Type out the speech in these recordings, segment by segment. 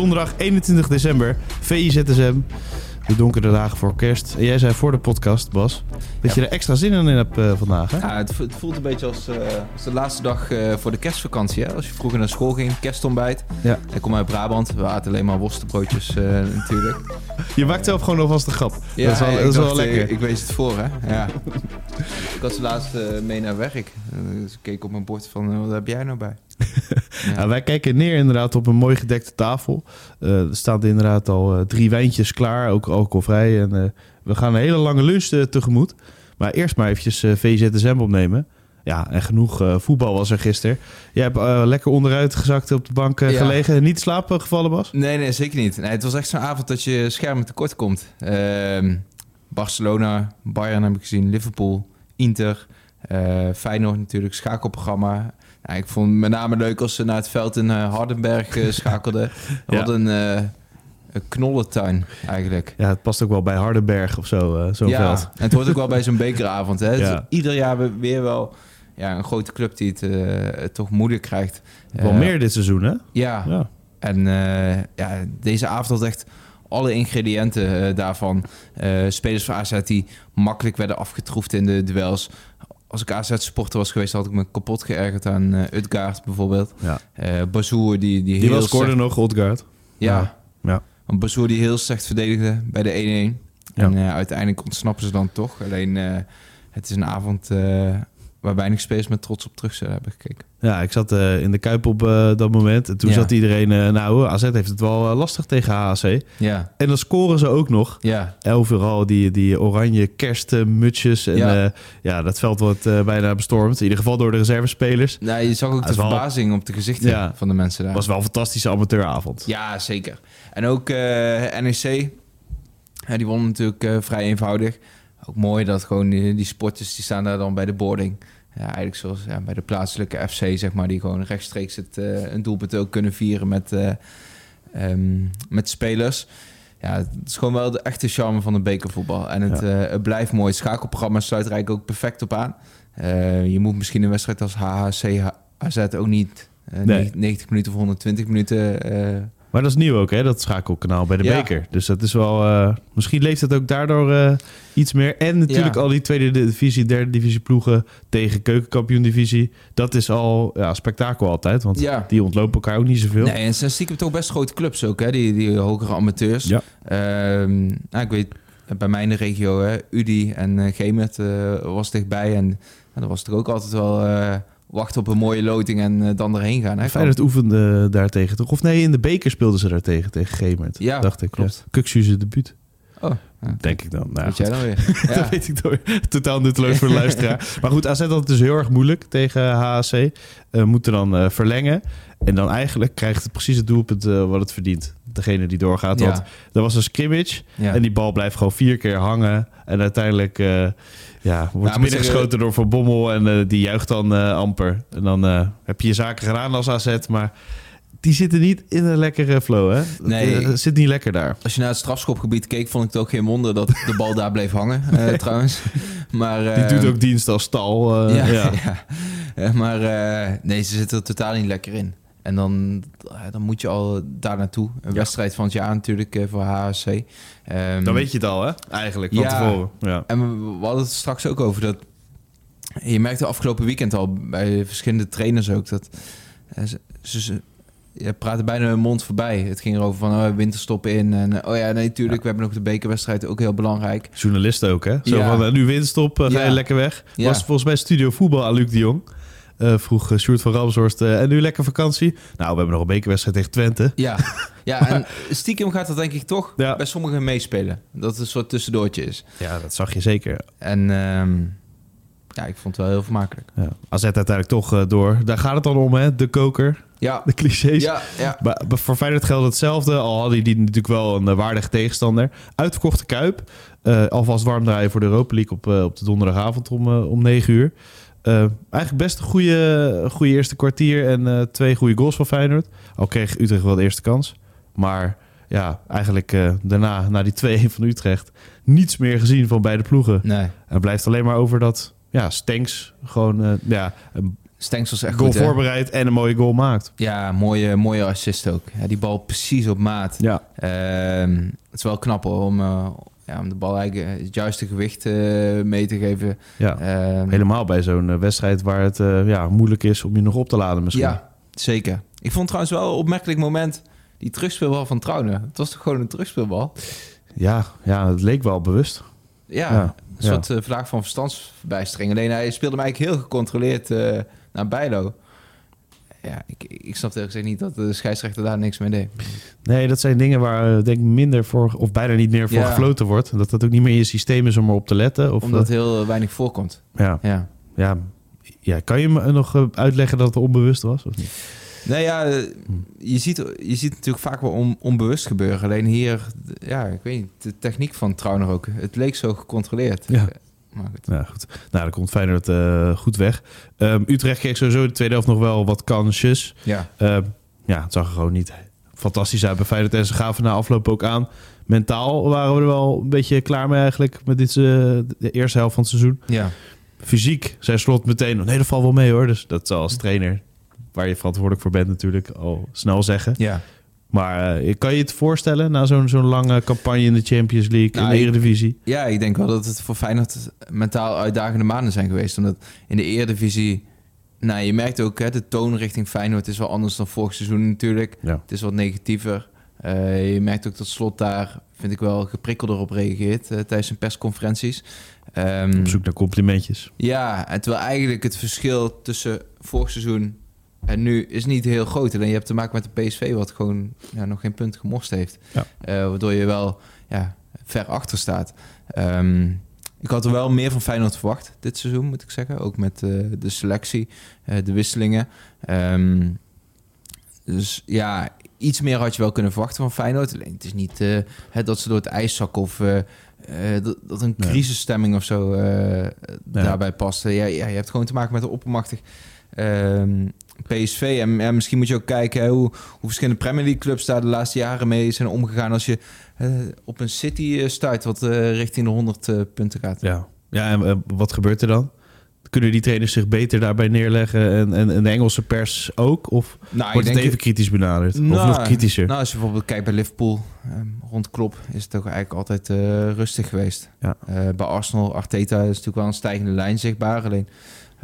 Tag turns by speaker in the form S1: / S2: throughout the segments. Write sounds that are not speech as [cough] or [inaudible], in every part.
S1: Donderdag 21 december, VIZSM. De donkere dagen voor kerst. En jij zei voor de podcast, Bas, dat je er extra zin in hebt eh, vandaag. Hè?
S2: Ja, het, het voelt een beetje als, eh, als de laatste dag eh, voor de kerstvakantie. Hè? Als je vroeger naar school ging, kerstontbijt.
S1: Ja.
S2: Ik kom uit Brabant. We aten alleen maar worstenbroodjes [laughs] natuurlijk.
S1: Je maakt zelf gewoon alvast een grap.
S2: Ja,
S1: dat is wel, dat is wel
S2: dacht,
S1: lekker.
S2: Ik, ik wees het voor, hè. Ja. [laughs] ik had ze laatst eh, mee naar werk. Dus ik keek op mijn bord van, wat heb jij nou bij? [laughs] Ja.
S1: Ja, wij kijken neer inderdaad op een mooi gedekte tafel. Eh, er staan inderdaad al eh, drie wijntjes klaar, ook alcoholvrij. En eh, we gaan een hele lange lunch tegemoet. Maar eerst maar eventjes VZSM opnemen. Ja, en genoeg voetbal was er gisteren. Jij hebt lekker onderuit gezakt op de bank
S2: Ja.
S1: gelegen. en Niet eh, gevallen, Bas?
S2: Nee, nee, zeker niet. Nee, het was echt zo'n avond dat je schermen tekort komt. Ehm, Barcelona, Bayern heb ik gezien, Liverpool, Inter, Feyenoord natuurlijk, schakelprogramma. Nou, ik vond het met name leuk als ze naar het veld in eh, Hardenberg eh, [laughs] schakelden.
S1: Ja.
S2: Wat een, eh, een knollentuin eigenlijk.
S1: Ja, het past ook wel bij Hardenberg of zo, eh, zo'n
S2: ja,
S1: veld.
S2: en het hoort ook wel bij zo'n [laughs] bekeravond. Hè?
S1: Ja.
S2: Ieder jaar weer- weer wel ja, een grote club die het, eh, toch moeilijk krijgt.
S1: Wel
S2: Eh,
S1: meer dit seizoen, hè?
S2: Ja,
S1: Ja.
S2: en eh, ja, deze avond had echt alle ingrediënten eh, daarvan. Eh, spelers van AZ die makkelijk werden afgetroefd in de duels. Als ik AZ-supporter was geweest, had ik me kapot geërgerd aan eh Utgaard bijvoorbeeld.
S1: Ja.
S2: Eh Bazoer die, die,
S1: Die
S2: heel
S1: was scoorde nog, Odgaard.
S2: Ja.
S1: Ja.
S2: Een Bazoer die heel slecht verdedigde bij de 1-1.
S1: Ja.
S2: En eh, uiteindelijk ontsnappen ze dan toch. Alleen eh, het is een avond eh, waar weinig spelers met trots op terug zullen hebben gekeken.
S1: Ja, ik zat eh, in de Kuip op eh, dat moment. En toen
S2: Ja.
S1: zat iedereen... eh, nou, AZ heeft het wel lastig tegen HAC.
S2: Ja,
S1: En dan scoren ze ook nog.
S2: ja.
S1: Overal die, die oranje kerstmutsjes. En ja.
S2: Ja.
S1: dat veld wordt bijna bestormd. In ieder geval door de reservespelers.
S2: Nou, je zag ook de
S1: wel-
S2: verbazing op de gezichten
S1: Ja.
S2: van de mensen daar.
S1: was wel een fantastische amateuravond.
S2: Ja, zeker. En ook NEC, die won natuurlijk vrij eenvoudig. Ook mooi dat gewoon die, die sporters, die staan daar dan bij de boarding. Ja, eigenlijk zoals ja, bij de plaatselijke FC, zeg maar, die gewoon rechtstreeks het, eh, een doelpunt ook kunnen vieren met, eh, ehm, met spelers. Ja, het is gewoon wel de echte charme van het bekervoetbal. En het, eh, het blijft mooi. Het schakelprogramma sluit er eigenlijk ook perfect op aan. Je moet misschien een wedstrijd als HHC, AZ ook niet eh,
S1: Nee.
S2: 90 minuten of 120 minuten
S1: Maar dat is nieuw ook, hè? Dat schakelkanaal bij de
S2: Ja.
S1: beker. Dus dat is wel... eh, misschien leeft het ook daardoor eh, iets meer. En natuurlijk
S2: Ja.
S1: al die tweede divisie, derde divisie ploegen tegen keukenkampioen divisie. Dat is al ja, spektakel altijd. Want
S2: Ja.
S1: die ontlopen elkaar ook niet zoveel.
S2: Nee, en zijn stiekem toch best grote clubs ook, hè? Die, die hogere amateurs.
S1: Ja.
S2: Ehm, nou, ik weet, bij mij in de regio, hè, Udi en Gemert eh, was dichtbij. En nou, dat was toch ook altijd wel wachten op een mooie loting en eh, dan erheen gaan. Hè?
S1: Feyenoord oefende daartegen toch? Of nee, in de beker speelden ze daartegen, tegen Gemert.
S2: Ja,
S1: dacht ik.
S2: klopt.
S1: Ja. Debuut,
S2: Oh, ja.
S1: denk ik dan. Nou,
S2: weet jij dan weer? [laughs]
S1: dat
S2: ja.
S1: weet ik door. Totaal nutteloos voor de luisteraar. [laughs] Maar goed, AZ had het dus heel erg moeilijk tegen HAC. Eh moeten dan eh, verlengen. En dan eigenlijk krijgt het precies het doelpunt eh, wat het verdient. Degene die doorgaat. Want
S2: Ja.
S1: er was een scrimmage.
S2: Ja.
S1: En die bal blijft gewoon vier keer hangen. En uiteindelijk eh, ja, wordt hij binnengeschoten door Van Bommel. En eh, die juicht dan eh, amper. En dan heb je je zaken gedaan als AZ. Maar die zitten niet in een lekkere flow, hè?
S2: Nee.
S1: Het, zit niet lekker daar.
S2: Als je naar het strafschopgebied keek, vond ik het ook geen wonder dat de bal daar bleef hangen, trouwens. Maar,
S1: Die doet ook dienst als stal.
S2: ja,
S1: ja. [laughs]
S2: maar nee, ze zitten er totaal niet lekker in. En dan, eh, dan moet je al daar naartoe. Een
S1: Ja.
S2: wedstrijd van het jaar natuurlijk eh, voor HHC. Ehm,
S1: Dan weet je het al, hè? Eigenlijk, van
S2: Ja.
S1: tevoren. Ja.
S2: En we, we hadden het straks ook over dat... Je merkte afgelopen weekend al bij verschillende trainers ook... dat eh, ze, ze, ja, praten bijna hun mond voorbij. Het ging erover van oh, winterstop in. En oh ja, nee, natuurlijk.
S1: Ja.
S2: We hebben nog de bekerwedstrijd, ook heel belangrijk.
S1: Journalisten ook, hè? Zo
S2: Ja.
S1: van, nu winststop, eh, ga je lekker weg.
S2: Ja.
S1: Was volgens mij Studio Voetbal aan Luc de Jong. Eh, vroeg uh, Sjoerd van Ramshorst, eh, en nu lekker vakantie? Nou, we hebben nog een bekerwedstrijd tegen Twente.
S2: Ja, ja [laughs] en stiekem gaat dat denk ik toch
S1: Ja.
S2: bij sommigen meespelen. Dat het een soort tussendoortje is.
S1: Ja, dat zag je zeker.
S2: En ehm, ja, ik vond het wel heel vermakelijk.
S1: Ja. AZ uiteindelijk toch eh, door. Daar gaat het dan om, hè? De koker,
S2: Ja,
S1: de clichés.
S2: ja, ja.
S1: Maar maar voor Feyenoord geldt hetzelfde. Al hadden die natuurlijk wel een eh, waardige tegenstander. Uitverkochte Kuip. Eh, alvast warm draaien voor de Europa League op, eh, op de donderdagavond om, eh, om 9 uur. Eh, eigenlijk best een goede, goede eerste kwartier en eh, twee goede goals van Feyenoord. Al kreeg Utrecht wel de eerste kans. Maar ja, eigenlijk eh, daarna, na die 2-1 [laughs] van Utrecht, niets meer gezien van beide ploegen.
S2: Nee,
S1: En het blijft alleen maar over dat ja, Stenks gewoon ja, een
S2: Stenks was echt
S1: goal
S2: goed, hè?
S1: voorbereidt en een mooie goal maakt.
S2: Ja, mooie, mooie assist ook. Ja, die bal precies op maat.
S1: Ja,
S2: Ehm, het is wel knap hoor, om, ja, om de bal eigenlijk het juiste gewicht eh, mee te geven.
S1: ja.
S2: Ehm,
S1: Helemaal bij zo'n eh, wedstrijd waar het eh, ja, moeilijk is om je nog op te laden misschien.
S2: Ja, zeker. Ik vond trouwens wel een opmerkelijk moment die terugspeelbal van Trouwen. Het was toch gewoon een terugspeelbal?
S1: Ja, ja, het leek wel bewust.
S2: Ja,
S1: Ja,
S2: een soort eh, vraag van verstandsverbijstering. Alleen hij speelde mij eigenlijk heel gecontroleerd eh, naar Bijlo. Ja, ik, ik snap eerlijk gezegd niet dat de scheidsrechter daar niks mee deed.
S1: Nee, dat zijn dingen waar eh, denk ik minder voor, of bijna niet meer voor
S2: Ja.
S1: gefloten wordt. Dat dat ook niet meer in je systeem is om erop te letten. Of,
S2: Omdat
S1: eh,
S2: heel weinig voorkomt.
S1: ja,
S2: Ja.
S1: ja, ja, kan je me nog eh, uitleggen dat het onbewust was? Of niet?
S2: Nee, ja, je ziet, je ziet natuurlijk vaak wel on- onbewust gebeuren. Alleen hier, ja, ik weet niet, de techniek van Trouwen ook. Het leek zo gecontroleerd.
S1: Ja.
S2: Maar goed.
S1: Ja, goed. Nou, dan komt Feyenoord eh, goed weg. Ehm, Utrecht kreeg sowieso de tweede helft nog wel wat kansjes.
S2: Ja,
S1: Ehm, ja, het zag er gewoon niet fantastisch uit bij Feyenoord. En ze gaven na afloop ook aan. Mentaal waren we er wel een beetje klaar mee eigenlijk met dit, eh, de eerste helft van het seizoen.
S2: ja.
S1: Fysiek zei Slot meteen, nee, dat valt wel mee hoor. Dus dat zal als trainer, waar je verantwoordelijk voor bent natuurlijk, al snel zeggen.
S2: ja.
S1: Maar eh, kan je het voorstellen na zo'n zo'n lange campagne in de Champions League,
S2: Nou,
S1: in de
S2: ik-
S1: Eredivisie?
S2: Ja, ik denk wel dat het voor Feyenoord mentaal uitdagende maanden zijn geweest. Omdat in de Eredivisie... Nou, je merkt ook, hè, de toon richting Feyenoord is wel anders dan vorig seizoen natuurlijk.
S1: Ja.
S2: Het is wat negatiever. Eh, je merkt ook dat Slot daar, vind ik wel, geprikkelder op reageert eh, tijdens zijn persconferenties. Ehm,
S1: Op zoek naar complimentjes.
S2: ja, en terwijl eigenlijk het verschil tussen vorig seizoen en nu is niet heel groot. Alleen je hebt te maken met de PSV wat gewoon ja, nog geen punt gemorst heeft.
S1: Ja.
S2: Eh, waardoor je wel ja, ver achter staat. Ehm, ik had er wel meer van Feyenoord verwacht dit seizoen, moet ik zeggen. Ook met eh, de selectie, eh, de wisselingen. Ehm, dus ja, iets meer had je wel kunnen verwachten van Feyenoord. Alleen het is niet dat ze door het ijs zakken of dat, dat een crisisstemming of zo daarbij past. Ja, ja, je hebt gewoon te maken met een oppermachtig ehm, PSV. En ja, misschien moet je ook kijken hè, hoe, hoe verschillende Premier League clubs daar de laatste jaren mee zijn omgegaan. Als je eh, op een City eh, stuit wat eh, richting de 100 eh, punten gaat.
S1: Ja, ja en wat gebeurt er dan? Kunnen die trainers zich beter daarbij neerleggen en, en, en de Engelse pers ook? Of
S2: Nou,
S1: wordt het even kritisch benaderd? of
S2: Nou,
S1: nog kritischer?
S2: Nou, als je bijvoorbeeld kijkt bij Liverpool, ehm, rond Klopp is het ook eigenlijk altijd rustig geweest.
S1: Ja.
S2: Bij Arsenal, Arteta is natuurlijk wel een stijgende lijn zichtbaar. Alleen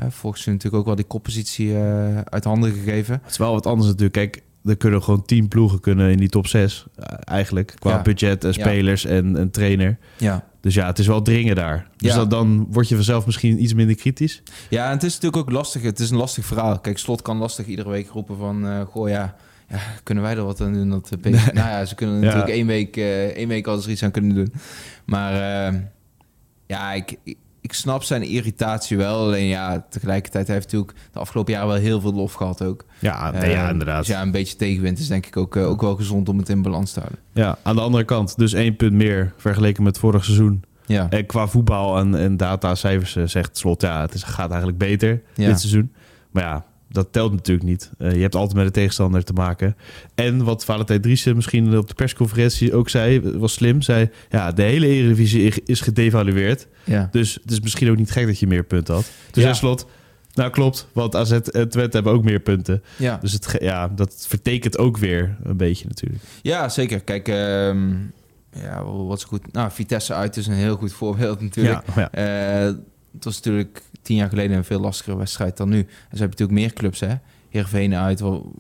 S2: volgens hun natuurlijk ook wel die koppositie eh, uit handen gegeven.
S1: Het is wel wat anders natuurlijk. Kijk, er kunnen gewoon tien ploegen kunnen in die top 6. eigenlijk, qua
S2: Ja.
S1: budget en
S2: Ja.
S1: spelers en, en trainer.
S2: Ja.
S1: Dus ja, het is wel dringen daar. Dus
S2: Ja.
S1: dan, dan word je vanzelf misschien iets minder kritisch.
S2: ja, en het is natuurlijk ook lastig. Het is een lastig verhaal. Kijk, Slot kan lastig iedere week roepen van... eh, goh, ja, ja, kunnen wij er wat aan doen? Dat, eh, PSV Nou ja, ze kunnen natuurlijk één week, eh één week alles er iets aan kunnen doen. Maar eh, ja, ik, ik, ik snap zijn irritatie wel. Alleen ja, tegelijkertijd heeft hij natuurlijk de afgelopen jaren wel heel veel lof gehad ook.
S1: Ja, nee, ja
S2: Eh,
S1: inderdaad.
S2: Dus ja, een beetje tegenwind is denk ik ook, eh, ook wel gezond om het in balans te houden.
S1: Ja, aan de andere kant, dus één punt meer vergeleken met vorig seizoen.
S2: Ja,
S1: En qua voetbal en, en datacijfers eh, zegt Slot, ja, het is, gaat eigenlijk beter
S2: Ja.
S1: dit seizoen. Maar ja, dat telt natuurlijk niet. Eh, je hebt altijd met de tegenstander te maken. En wat Valentijn Driessen misschien op de persconferentie ook zei, was slim. Zei, ja, de hele Eredivisie is gedevalueerd.
S2: ja.
S1: Dus het is misschien ook niet gek dat je meer punten had. Dus
S2: Ja.
S1: Slot, nou klopt, want AZ en Twente hebben ook meer punten.
S2: ja.
S1: Dus het, ja, dat vertekent ook weer een beetje natuurlijk.
S2: Ja, zeker. Kijk, ehm, ja, wat is goed? Nou, Vitesse uit is een heel goed voorbeeld natuurlijk.
S1: Ja, ja.
S2: Eh, het was natuurlijk tien jaar geleden een veel lastigere wedstrijd dan nu. En ze hebben natuurlijk meer clubs, hè. Heerenveen uit, wel,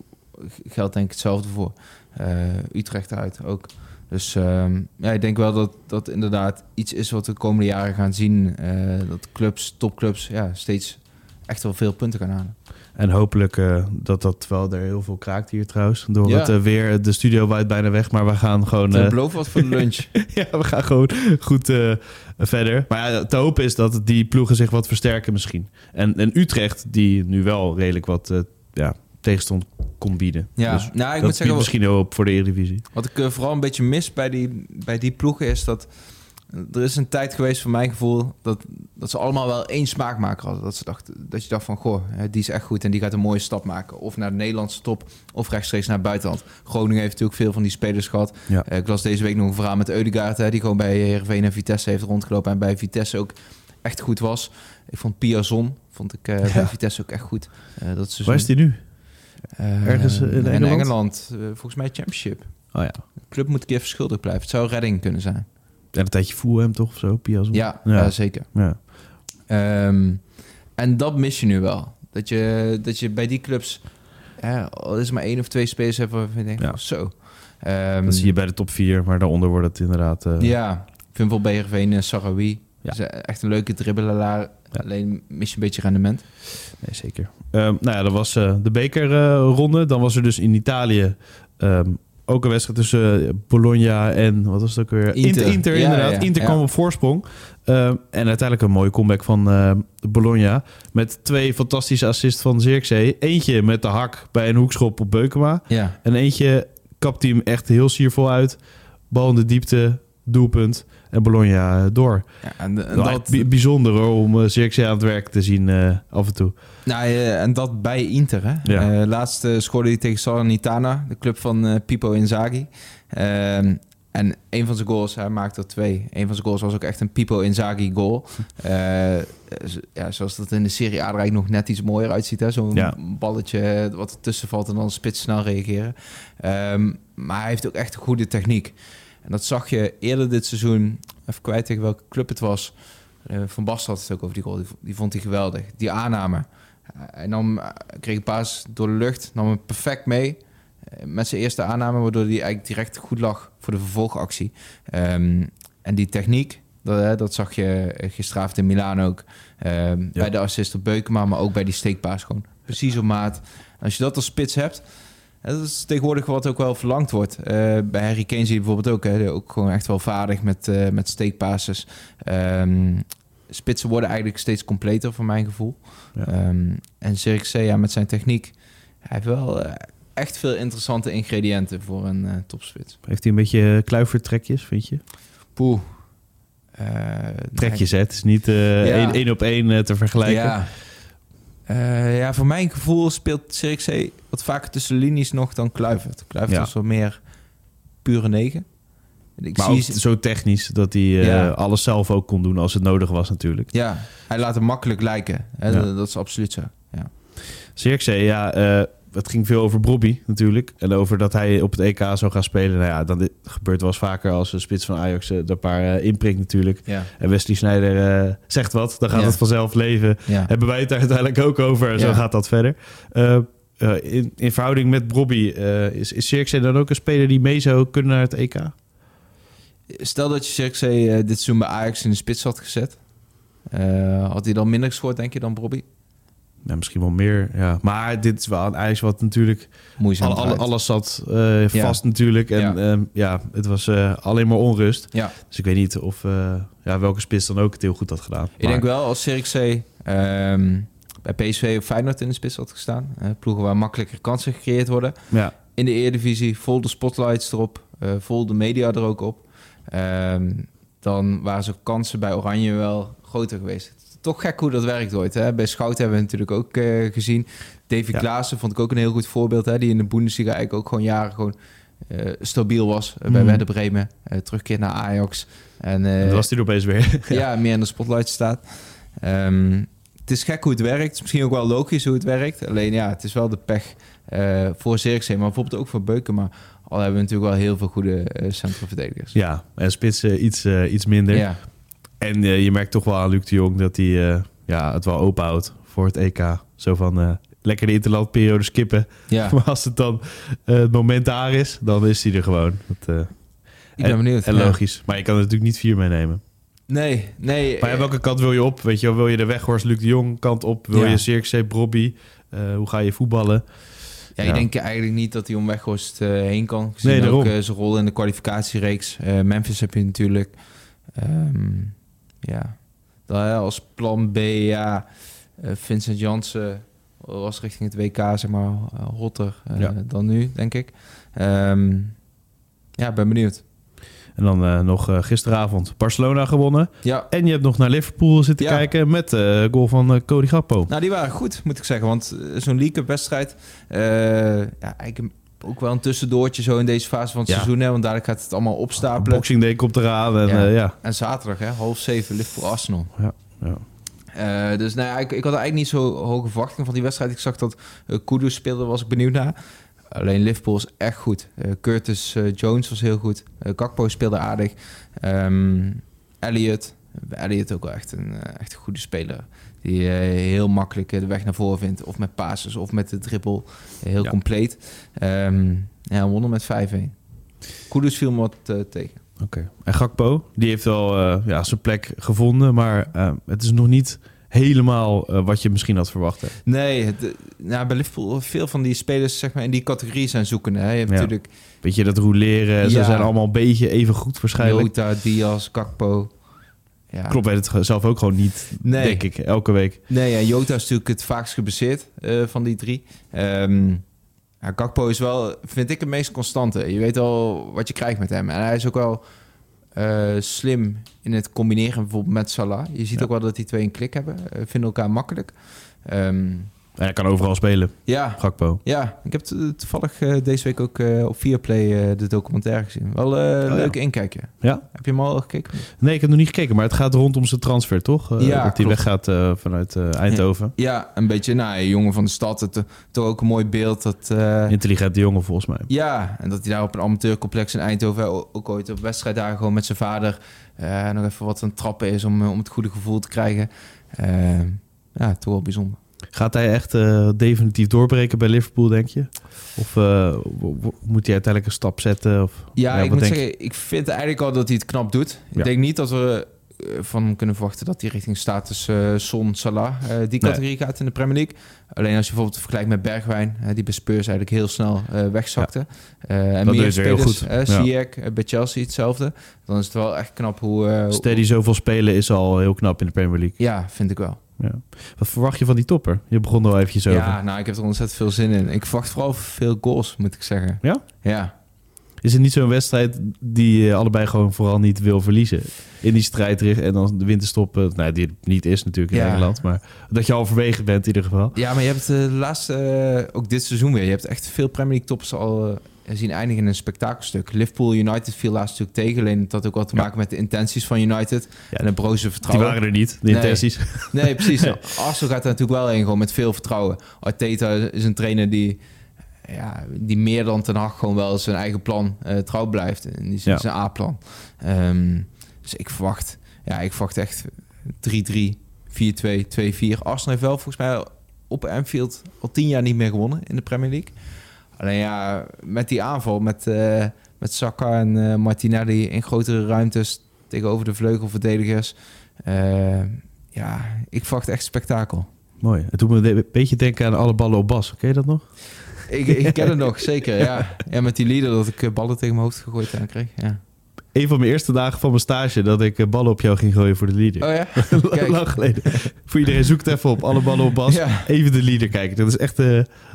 S2: geldt denk ik hetzelfde voor. Eh, Utrecht uit ook. Dus ehm, ja, ik denk wel dat dat inderdaad iets is wat we de komende jaren gaan zien. Eh, dat clubs, topclubs, ja, steeds echt wel veel punten gaan halen.
S1: En hopelijk eh, dat dat wel er heel veel kraakt hier trouwens. Door
S2: Ja.
S1: het eh, weer, de studio waait bijna weg, maar we gaan gewoon...
S2: Het
S1: eh,
S2: belooft wat voor lunch. [laughs]
S1: ja, we gaan gewoon goed eh, verder. Maar ja, te hopen is dat die ploegen zich wat versterken misschien. En, en Utrecht, die nu wel redelijk wat eh, ja, tegenstand kon bieden.
S2: Ja,
S1: Dus
S2: nou, ik moet zeggen,
S1: misschien hoop voor de Eredivisie.
S2: Wat ik eh, vooral een beetje mis bij die, bij die ploegen is dat... Er is een tijd geweest, voor mijn gevoel, dat, dat ze allemaal wel één smaakmaker hadden. Dat, ze dachten, dat je dacht van, goh, die is echt goed en die gaat een mooie stap maken. Of naar de Nederlandse top, of rechtstreeks naar het buitenland. Groningen heeft natuurlijk veel van die spelers gehad.
S1: Ja.
S2: Eh, ik las deze week nog een verhaal met Eudegaard, hè, die gewoon bij Heerenveen en Vitesse heeft rondgelopen. En bij Vitesse ook echt goed was. Ik vond Piazon, vond ik eh, bij Vitesse ook echt goed. Eh, dat seizoen.
S1: Waar is die nu? Ergens in
S2: in
S1: Engeland?
S2: Engeland. volgens mij Championship.
S1: Oh ja.
S2: De club moet een keer verschuldigd blijven. Het zou redding kunnen zijn.
S1: En een tijdje Fulham toch of zo? Piazon?
S2: Ja,
S1: Ja.
S2: zeker.
S1: Ja.
S2: Ehm, en dat mis je nu wel. Dat je, dat je bij die clubs... Ja, al is maar één of twee spelers hebben waarvan je denkt,
S1: Ja.
S2: oh, zo. Ehm,
S1: Dat zie je bij de top 4, maar daaronder wordt het inderdaad... eh,
S2: Ja, ik vind wel BRV en Sarawi.
S1: Ja.
S2: Is echt een leuke dribbelaar.
S1: Ja.
S2: Alleen mis je een beetje rendement.
S1: Nee, zeker. Ehm, nou ja, dat was eh, de bekerronde. Dan was er dus in Italië ook een wedstrijd tussen eh, Bologna en wat was het ook weer?
S2: Inter.
S1: Inter, inderdaad.
S2: ja,
S1: Inter kwam op voorsprong. Ehm, en uiteindelijk een mooie comeback van eh, Bologna. Met twee fantastische assists van Zirkzee. Eentje met de hak bij een hoekschop op Beukema. En eentje kapt hij hem echt heel siervol uit. Bal in de diepte, doelpunt. En Bologna eh, door.
S2: ja en, dat,
S1: bijzonder hoor, om uh, Zirkzee aan het werk te zien eh, af en toe.
S2: nou, eh, en dat bij Inter. Hè?
S1: Ja.
S2: Eh, laatst eh, scoorde hij tegen Salernitana, de club van eh Pipo Inzaghi. Ehm, en een van zijn goals, hij maakte er twee. Een van zijn goals was ook echt een Pipo Inzaghi goal. Eh, ja, zoals dat in de Serie A er eigenlijk nog net iets mooier uitziet. Zo'n
S1: Ja.
S2: balletje wat ertussen valt en dan spits snel reageren. Ehm, maar hij heeft ook echt een goede techniek. En dat zag je eerder dit seizoen. Even kwijt tegen welke club het was. Eh, van Basten had het ook over die goal. Die, die vond hij geweldig. Die aanname. Hij nam, eh, kreeg een paas door de lucht, nam hem perfect mee. eh, Met zijn eerste aanname, waardoor hij eigenlijk direct goed lag voor de vervolgactie. Ehm, en die techniek, dat, hè, dat zag je eh, gisteravond in Milaan ook. Ehm, Bij de assist op Beukema, maar ook bij die steekpaas gewoon. Precies op maat. En als je dat als spits hebt, dat is tegenwoordig wat ook wel verlangd wordt. Eh, bij Harry Kane zie je bijvoorbeeld ook, hè, ook gewoon echt wel vaardig met, eh met steekpasses. Ehm, spitsen worden eigenlijk steeds completer, voor mijn gevoel.
S1: Ja.
S2: Ehm, en Zirkzee, met zijn techniek, hij heeft wel eh, echt veel interessante ingrediënten voor een topspits.
S1: Heeft hij een beetje kluivertrekjes, vind je?
S2: Poeh. Eh,
S1: Trekjes, hè? Het is niet
S2: Ja.
S1: één, op één te vergelijken.
S2: Ja. Eh, ja, voor mijn gevoel speelt Zirkzee wat vaker tussen linies nog dan Kluivert. Kluivert
S1: Ja.
S2: was wat meer pure negen. Ik
S1: Maar
S2: zie
S1: ook zo technisch dat hij eh, alles zelf ook kon doen als het nodig was natuurlijk.
S2: Ja, hij laat hem makkelijk lijken. Hè?
S1: Ja.
S2: Dat, dat is absoluut zo. Ja.
S1: Zirkzee, ja, eh, het ging veel over Bobby natuurlijk. En over dat hij op het EK zou gaan spelen. Nou ja, dan dit gebeurt wel eens vaker als een spits van Ajax eh, er een paar inprikt natuurlijk.
S2: Ja.
S1: En Wesley Sneijder eh, zegt wat, dan gaat
S2: Ja.
S1: het vanzelf leven.
S2: Ja.
S1: Hebben wij het er uiteindelijk ook over en zo gaat dat verder. In, in verhouding met Bobby, is, is dan ook een speler die mee zou kunnen naar het EK?
S2: Stel dat je eh, dit seizoen bij Ajax in de spits had gezet. Had hij dan minder gescoord, denk je, dan Bobby?
S1: Ja, misschien wel meer, ja. Maar dit is wel een ijs wat natuurlijk...
S2: Moeizaam
S1: alles zat eh, vast natuurlijk. En
S2: Ja.
S1: ja, ja het was eh, alleen maar onrust.
S2: Ja,
S1: Dus ik weet niet of eh, ja, welke spits dan ook het heel goed had gedaan.
S2: ik denk wel als Zirkzee ehm bij PSV of Feyenoord in de spits had gestaan. ploegen waar makkelijker kansen gecreëerd worden.
S1: Ja,
S2: in de Eredivisie, vol de spotlights erop, vol de media er ook op. Ehm, dan waren zijn kansen bij Oranje wel groter geweest. Toch gek hoe dat werkt ooit. Hè? Bij Schout hebben we natuurlijk ook eh, gezien. Davy
S1: Ja.
S2: Klaassen vond ik ook een heel goed voorbeeld. Hè? Die in de Bundesliga eigenlijk ook gewoon jaren gewoon, eh, stabiel was. eh, bij
S1: Mhm.
S2: Werder Bremen. eh terugkeer naar Ajax. En, eh,
S1: was hij opeens weer. [laughs]
S2: ja, meer in de spotlight staat. Ehm, het is gek hoe het werkt. Het is misschien ook wel logisch hoe het werkt. Alleen ja, het is wel de pech eh, voor Zirkzee, maar bijvoorbeeld ook voor Beuken. Maar al hebben we natuurlijk wel heel veel goede eh centrumverdedigers.
S1: ja, en spits eh, iets, eh, iets minder.
S2: ja.
S1: En eh, je merkt toch wel aan Luc de Jong dat hij eh, ja, het wel open houdt voor het EK. Zo van eh, lekker de interlandperiode skippen.
S2: ja. [laughs]
S1: Maar als het dan het moment daar is, dan is hij er gewoon. Dat,
S2: ik ben benieuwd.
S1: en logisch. Maar je kan er natuurlijk niet vier meenemen.
S2: Nee, nee.
S1: Maar ja, welke kant wil je op? Weet je, wel, wil je de Weghorst Luc de Jong kant op? Wil
S2: Ja.
S1: je Zirkzee, Brobby? Hoe ga je voetballen?
S2: Ja,
S1: Ja.
S2: ik denk eigenlijk niet dat hij om Weghorst heen kan. Gezien
S1: Nee,
S2: ook zijn rol in de kwalificatiereeks. Memphis heb je natuurlijk. Ehm, ja, als plan B, ja, eh, Vincent Jansen was richting het WK, zeg maar, eh, hotter eh,
S1: Ja.
S2: dan nu, denk ik. Ehm, ja, ben benieuwd.
S1: En dan nog gisteravond Barcelona gewonnen.
S2: Ja,
S1: En je hebt nog naar Liverpool zitten
S2: Ja.
S1: kijken met de goal van Cody Gakpo.
S2: nou die waren goed, moet ik zeggen. Want zo'n League Cup wedstrijd, ja, eigenlijk ook wel een tussendoortje zo in deze fase van het
S1: Ja.
S2: seizoen. Hè, want dadelijk gaat het allemaal opstapelen.
S1: Boxing Day komt eraan. En,
S2: Ja.
S1: ja. ja.
S2: En zaterdag, hè, half zeven, Liverpool Arsenal.
S1: Ja, ja.
S2: Eh, dus nou ja, ik, ik had eigenlijk niet zo hoge verwachtingen van die wedstrijd. Ik zag dat uh, Kudus speelde, was ik benieuwd naar. Alleen Liverpool is echt goed. Eh, Curtis eh, Jones was heel goed. Eh Gakpo speelde aardig. Ehm Elliot. Elliot ook wel echt een, eh, echt een goede speler. Die eh, heel makkelijk eh, de weg naar voren vindt. Of met passes of met de dribbel. Eh, heel
S1: Ja.
S2: compleet. Ehm ja, wonnen met 5-1. Kudus viel me wat tegen.
S1: Oké. En Gakpo, die heeft wel ja, zijn plek gevonden. Maar het is nog niet helemaal wat je misschien had verwacht. Hè.
S2: Nee, het, nou, bij Liverpool veel van die spelers zeg maar, in die categorie zijn zoekende. Hè. Je hebt
S1: Ja.
S2: natuurlijk
S1: Beetje dat rouleren. Ze
S2: Ja.
S1: zijn allemaal een beetje even goed waarschijnlijk.
S2: Jota, Diaz, Kakpo. Ja.
S1: Klopt, weet het zelf ook gewoon niet,
S2: Nee.
S1: denk ik, elke week.
S2: Nee, ja, Jota is natuurlijk het vaakst gebaseerd eh, van die drie. Ehm ja, Kakpo is wel, vind ik, het meest constante. Je weet al wat je krijgt met hem. En hij is ook wel eh, slim in het combineren bijvoorbeeld met Salah. Je ziet
S1: Ja.
S2: ook wel dat die twee een klik hebben. Eh, vinden elkaar makkelijk. Ehm,
S1: En hij kan overal spelen,
S2: ja,
S1: Gakpo.
S2: Ja, ik heb to- toevallig eh, deze week ook eh, op Viaplay eh de documentaire gezien. Wel eh
S1: Oh, ja.
S2: leuk inkijken.
S1: Ja?
S2: Heb je hem al gekeken?
S1: Nee, ik heb nog niet gekeken, maar het gaat rondom zijn transfer, toch?
S2: Ja,
S1: dat hij weggaat vanuit Eindhoven.
S2: Ja, een beetje, nou, een jongen van de stad. Het, toch ook een mooi beeld. Dat,
S1: Intelligente jongen, volgens mij.
S2: ja, en dat hij daar op een amateurcomplex in Eindhoven ook ooit op wedstrijd daar gewoon met zijn vader nog even wat aan het trappen is om, om het goede gevoel te krijgen. Ja, toch wel bijzonder.
S1: Gaat hij echt eh, definitief doorbreken bij Liverpool, denk je? Of eh, moet hij uiteindelijk een stap zetten? Of,
S2: Ja, ik moet
S1: je?
S2: zeggen, ik vind eigenlijk al dat hij het knap doet. Ik denk niet dat we eh, van hem kunnen verwachten dat hij richting status Son, Salah, die categorie gaat in de Premier League. Alleen als je bijvoorbeeld vergelijkt met Bergwijn, die bij Spurs eigenlijk heel snel wegzakte. En
S1: Dat
S2: meer
S1: hij heel
S2: spelers,
S1: goed.
S2: Ziyech, bij Chelsea hetzelfde. Dan is het wel echt knap hoe... hoe-
S1: Steady zoveel spelen is al heel knap in de Premier League.
S2: ja, vind ik wel.
S1: Ja. Wat verwacht je van die topper? Je begon er al eventjes over.
S2: Ja, nou, ik heb er ontzettend veel zin in. Ik verwacht vooral veel goals, moet ik zeggen.
S1: Ja?
S2: Ja.
S1: Is het niet zo'n wedstrijd die je allebei gewoon vooral niet wil verliezen? In die strijd en dan de winterstop, eh, nou, die het niet is natuurlijk in
S2: Ja.
S1: Engeland, maar dat je al verwegen bent in ieder geval.
S2: Ja, maar je hebt eh, de laatste, eh, ook dit seizoen weer, je hebt echt veel Premier League toppers al zien eindigen in een spektakelstuk. Liverpool United viel laatst natuurlijk tegen, alleen dat had ook wat te
S1: Ja.
S2: maken met de intenties van United
S1: Ja,
S2: en het broze
S1: Die
S2: vertrouwen.
S1: waren er niet, de intenties.
S2: Nee, precies. [laughs] Arsenal gaat er natuurlijk wel in, gewoon met veel vertrouwen. Arteta is een trainer die, ja, die meer dan Ten Hag gewoon wel zijn eigen plan eh, trouw blijft. En die zijn A-plan. Ehm, dus ik verwacht, ja, ik verwacht echt 3-3, 4-2, 2-4. Arsenal heeft wel volgens mij op Anfield al tien jaar niet meer gewonnen in de Premier League. Alleen ja, met die aanval, met, eh met Saka en eh, Martinelli in grotere ruimtes tegenover de vleugelverdedigers. eh, ja, ik verwacht echt spektakel.
S1: Mooi. Het doet me een beetje denken aan alle ballen op Bas. Ken je dat nog?
S2: Ik, ik ken het [laughs] nog, zeker. Ja. ja, met die leader dat ik ballen tegen mijn hoofd gegooid aan kreeg. Ja.
S1: Een van mijn eerste dagen van mijn stage dat ik eh, ballen op jou ging gooien voor de leader.
S2: Oh ja? [laughs] Kijk.
S1: Lang geleden. voor iedereen, zoek het even op. Alle ballen op Bas.
S2: Ja.
S1: Even de leader kijken. Dat is echt eh,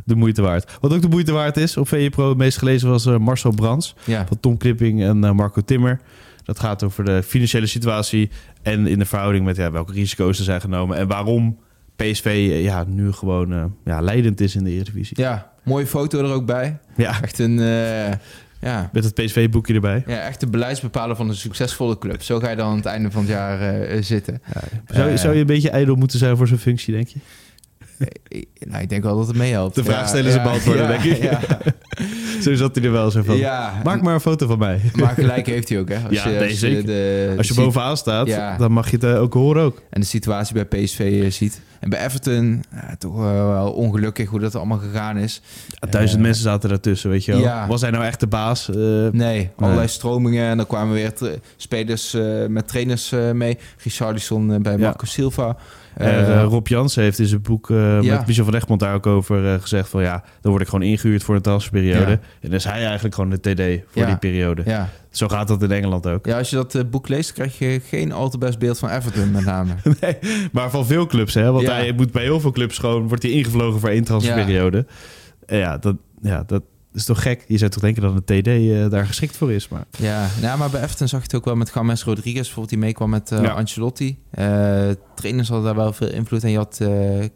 S1: de moeite waard. Wat ook de moeite waard is, op VE Pro het meest gelezen was eh, Marcel Brands.
S2: Ja.
S1: Van Tom Klipping en Marco Timmer. Dat gaat over de financiële situatie en in de verhouding met ja, welke risico's er zijn genomen. En waarom PSV ja, nu gewoon ja, leidend is in de Eredivisie.
S2: ja, mooie foto er ook bij.
S1: Ja,
S2: Echt een, ja,
S1: met het PSV-boekje erbij.
S2: ja, echt de beleidsbepaler van een succesvolle club. Zo ga je dan aan het einde van het jaar eh, zitten.
S1: Ja, zou, je-
S2: Eh.
S1: zou je een beetje ijdel moeten zijn voor zo'n functie, denk je?
S2: Eh, ik- nou, ik denk wel dat het meehelpt.
S1: De vraag stellen ze beantwoorden, denk ik.
S2: Ja, [laughs]
S1: Zo zat hij er wel zo van.
S2: ja.
S1: Maak maar een foto van mij.
S2: Maar gelijk heeft hij ook, hè? Als
S1: Ja,
S2: je, als. Je de,
S1: Als je bovenaan staat,
S2: Ja.
S1: dan mag je het eh, ook horen ook.
S2: en de situatie bij PSV eh, ziet. En bij Everton, ja, toch eh, wel ongelukkig hoe dat allemaal gegaan is.
S1: Ja, duizend
S2: Eh,
S1: mensen zaten daartussen, weet je wel.
S2: ja.
S1: Was hij nou echt de baas? Eh,
S2: Nee, allerlei stromingen. En dan kwamen weer spelers eh, met trainers eh, mee. Richarlison eh, bij. Marco Silva.
S1: Eh, eh, Rob Jansen heeft in zijn boek eh, met Michel van Egmond daar ook over eh, gezegd van ja, dan word ik gewoon ingehuurd voor een transferperiode. En dan is hij eigenlijk gewoon de TD voor die periode.
S2: ja.
S1: Zo gaat dat in Engeland ook.
S2: ja, als je dat eh, boek leest, krijg je geen al te best beeld van Everton met name. [laughs]
S1: Nee, maar van veel clubs, hè? Want
S2: Ja.
S1: hij moet bij heel veel clubs gewoon wordt hij ingevlogen voor één transferperiode. Ja, dat, ja, dat is toch gek. Je zou toch denken dat een TD eh, daar geschikt voor is, maar
S2: Ja, nou, maar bij Everton zag je het ook wel met James Rodriguez, bijvoorbeeld, die meekwam met eh
S1: Ja.
S2: Ancelotti. Trainers hadden daar wel veel invloed. En je had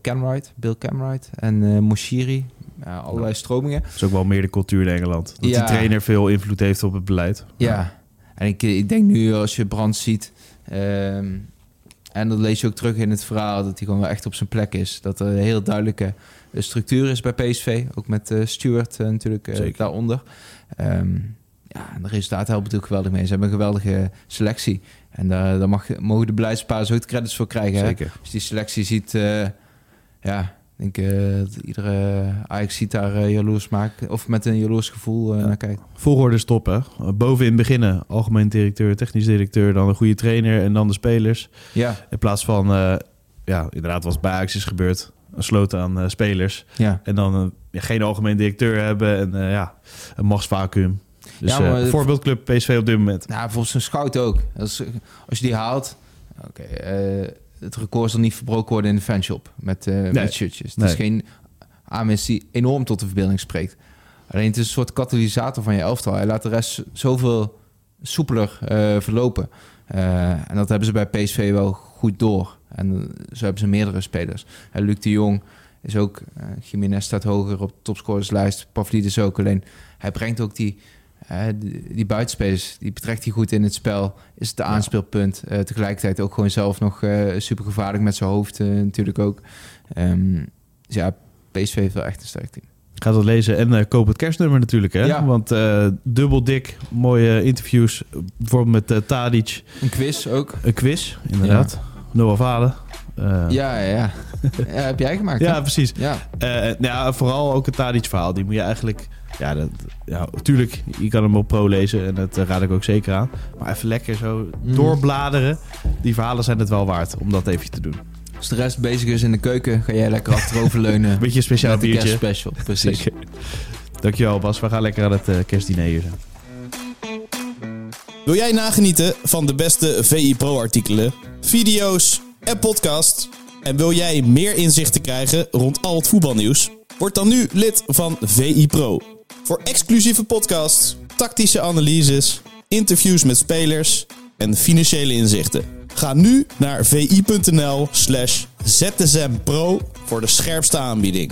S2: Camwright, Bill Camwright en Moshiri. Ja, allerlei stromingen.
S1: dat is ook wel meer de cultuur in Engeland. Dat
S2: Ja.
S1: die trainer veel invloed heeft op het beleid.
S2: Ja, en ik, ik denk nu als je Brand ziet... ehm, en dat lees je ook terug in het verhaal... dat hij gewoon wel echt op zijn plek is. Dat er een heel duidelijke structuur is bij PSV. Ook met eh Stuart eh, natuurlijk eh, daaronder. Ehm, ja, en de resultaten helpen natuurlijk geweldig mee. Ze hebben een geweldige selectie. En daar, daar mag, mogen de beleidspaars ook de credits voor krijgen. hè?
S1: Zeker.
S2: Als je die selectie ziet... eh, ja, ik denk eh, dat iedere Ajax ziet daar eh, jaloers maken... of met een jaloers gevoel eh,
S1: Ja.
S2: naar kijkt.
S1: Volgorde stoppen. Bovenin beginnen. Algemeen directeur, technisch directeur, dan een goede trainer en dan de spelers.
S2: Ja,
S1: In plaats van, ja, inderdaad wat bij Ajax is gebeurd. Een sloot aan spelers.
S2: ja.
S1: En dan ja, geen algemeen directeur hebben en ja, een machtsvacuum. Dus
S2: Ja, maar het-
S1: voorbeeldclub PSV op dit moment.
S2: Nou, volgens een scout ook. Als, als je die haalt... Oké, het record zal niet verbroken worden in de fanshop met, eh met shirtjes. Het
S1: Nee.
S2: is geen aanwinst die enorm tot de verbeelding spreekt. Alleen het is een soort katalysator van je elftal. Hij laat de rest zoveel soepeler eh, verlopen. Eh, en dat hebben ze bij PSV wel goed door. En zo hebben ze meerdere spelers. En Luc de Jong is ook... eh Jiménez staat hoger op de topscorerslijst. Pavlidis ook. Alleen hij brengt ook die... die, buitenspelers, die betrekt hij goed in het spel. Is het de aanspeelpunt. Eh, tegelijkertijd ook gewoon zelf nog eh super gevaarlijk met zijn hoofd eh, natuurlijk ook. Ehm, dus ja, PSV heeft wel echt een sterk team.
S1: Ga dat lezen en koop het kerstnummer natuurlijk. Hè?
S2: Ja.
S1: Want dubbel dik, mooie interviews. Bijvoorbeeld met Tadic.
S2: Een quiz ook.
S1: Een quiz, inderdaad. Noah Valen. Eh,
S2: Ja, ja, ja. heb jij gemaakt?
S1: ja,
S2: hè?
S1: precies.
S2: Ja,
S1: Eh, nou ja, vooral ook het Tadic verhaal. Die moet je eigenlijk... Ja, dat, ja, tuurlijk, je kan hem op pro lezen en dat eh, raad ik ook zeker aan. Maar even lekker zo
S2: Mm.
S1: doorbladeren. Die verhalen zijn het wel waard om dat even te doen.
S2: als de rest bezig is in de keuken, ga jij lekker achteroverleunen. [laughs]
S1: Beetje een speciaal
S2: met de
S1: biertje.
S2: kerstspecial. Precies.
S1: Zeker. Dankjewel Bas, we gaan lekker aan het eh, kerstdiner hier zijn.
S3: Wil jij nagenieten van de beste VI Pro artikelen, video's en podcasts? En wil jij meer inzichten krijgen rond al het voetbalnieuws? Word dan nu lid van VI Pro. Voor exclusieve podcasts, tactische analyses, interviews met spelers en financiële inzichten. Ga nu naar vi.nl slash zsmpro voor de scherpste aanbieding.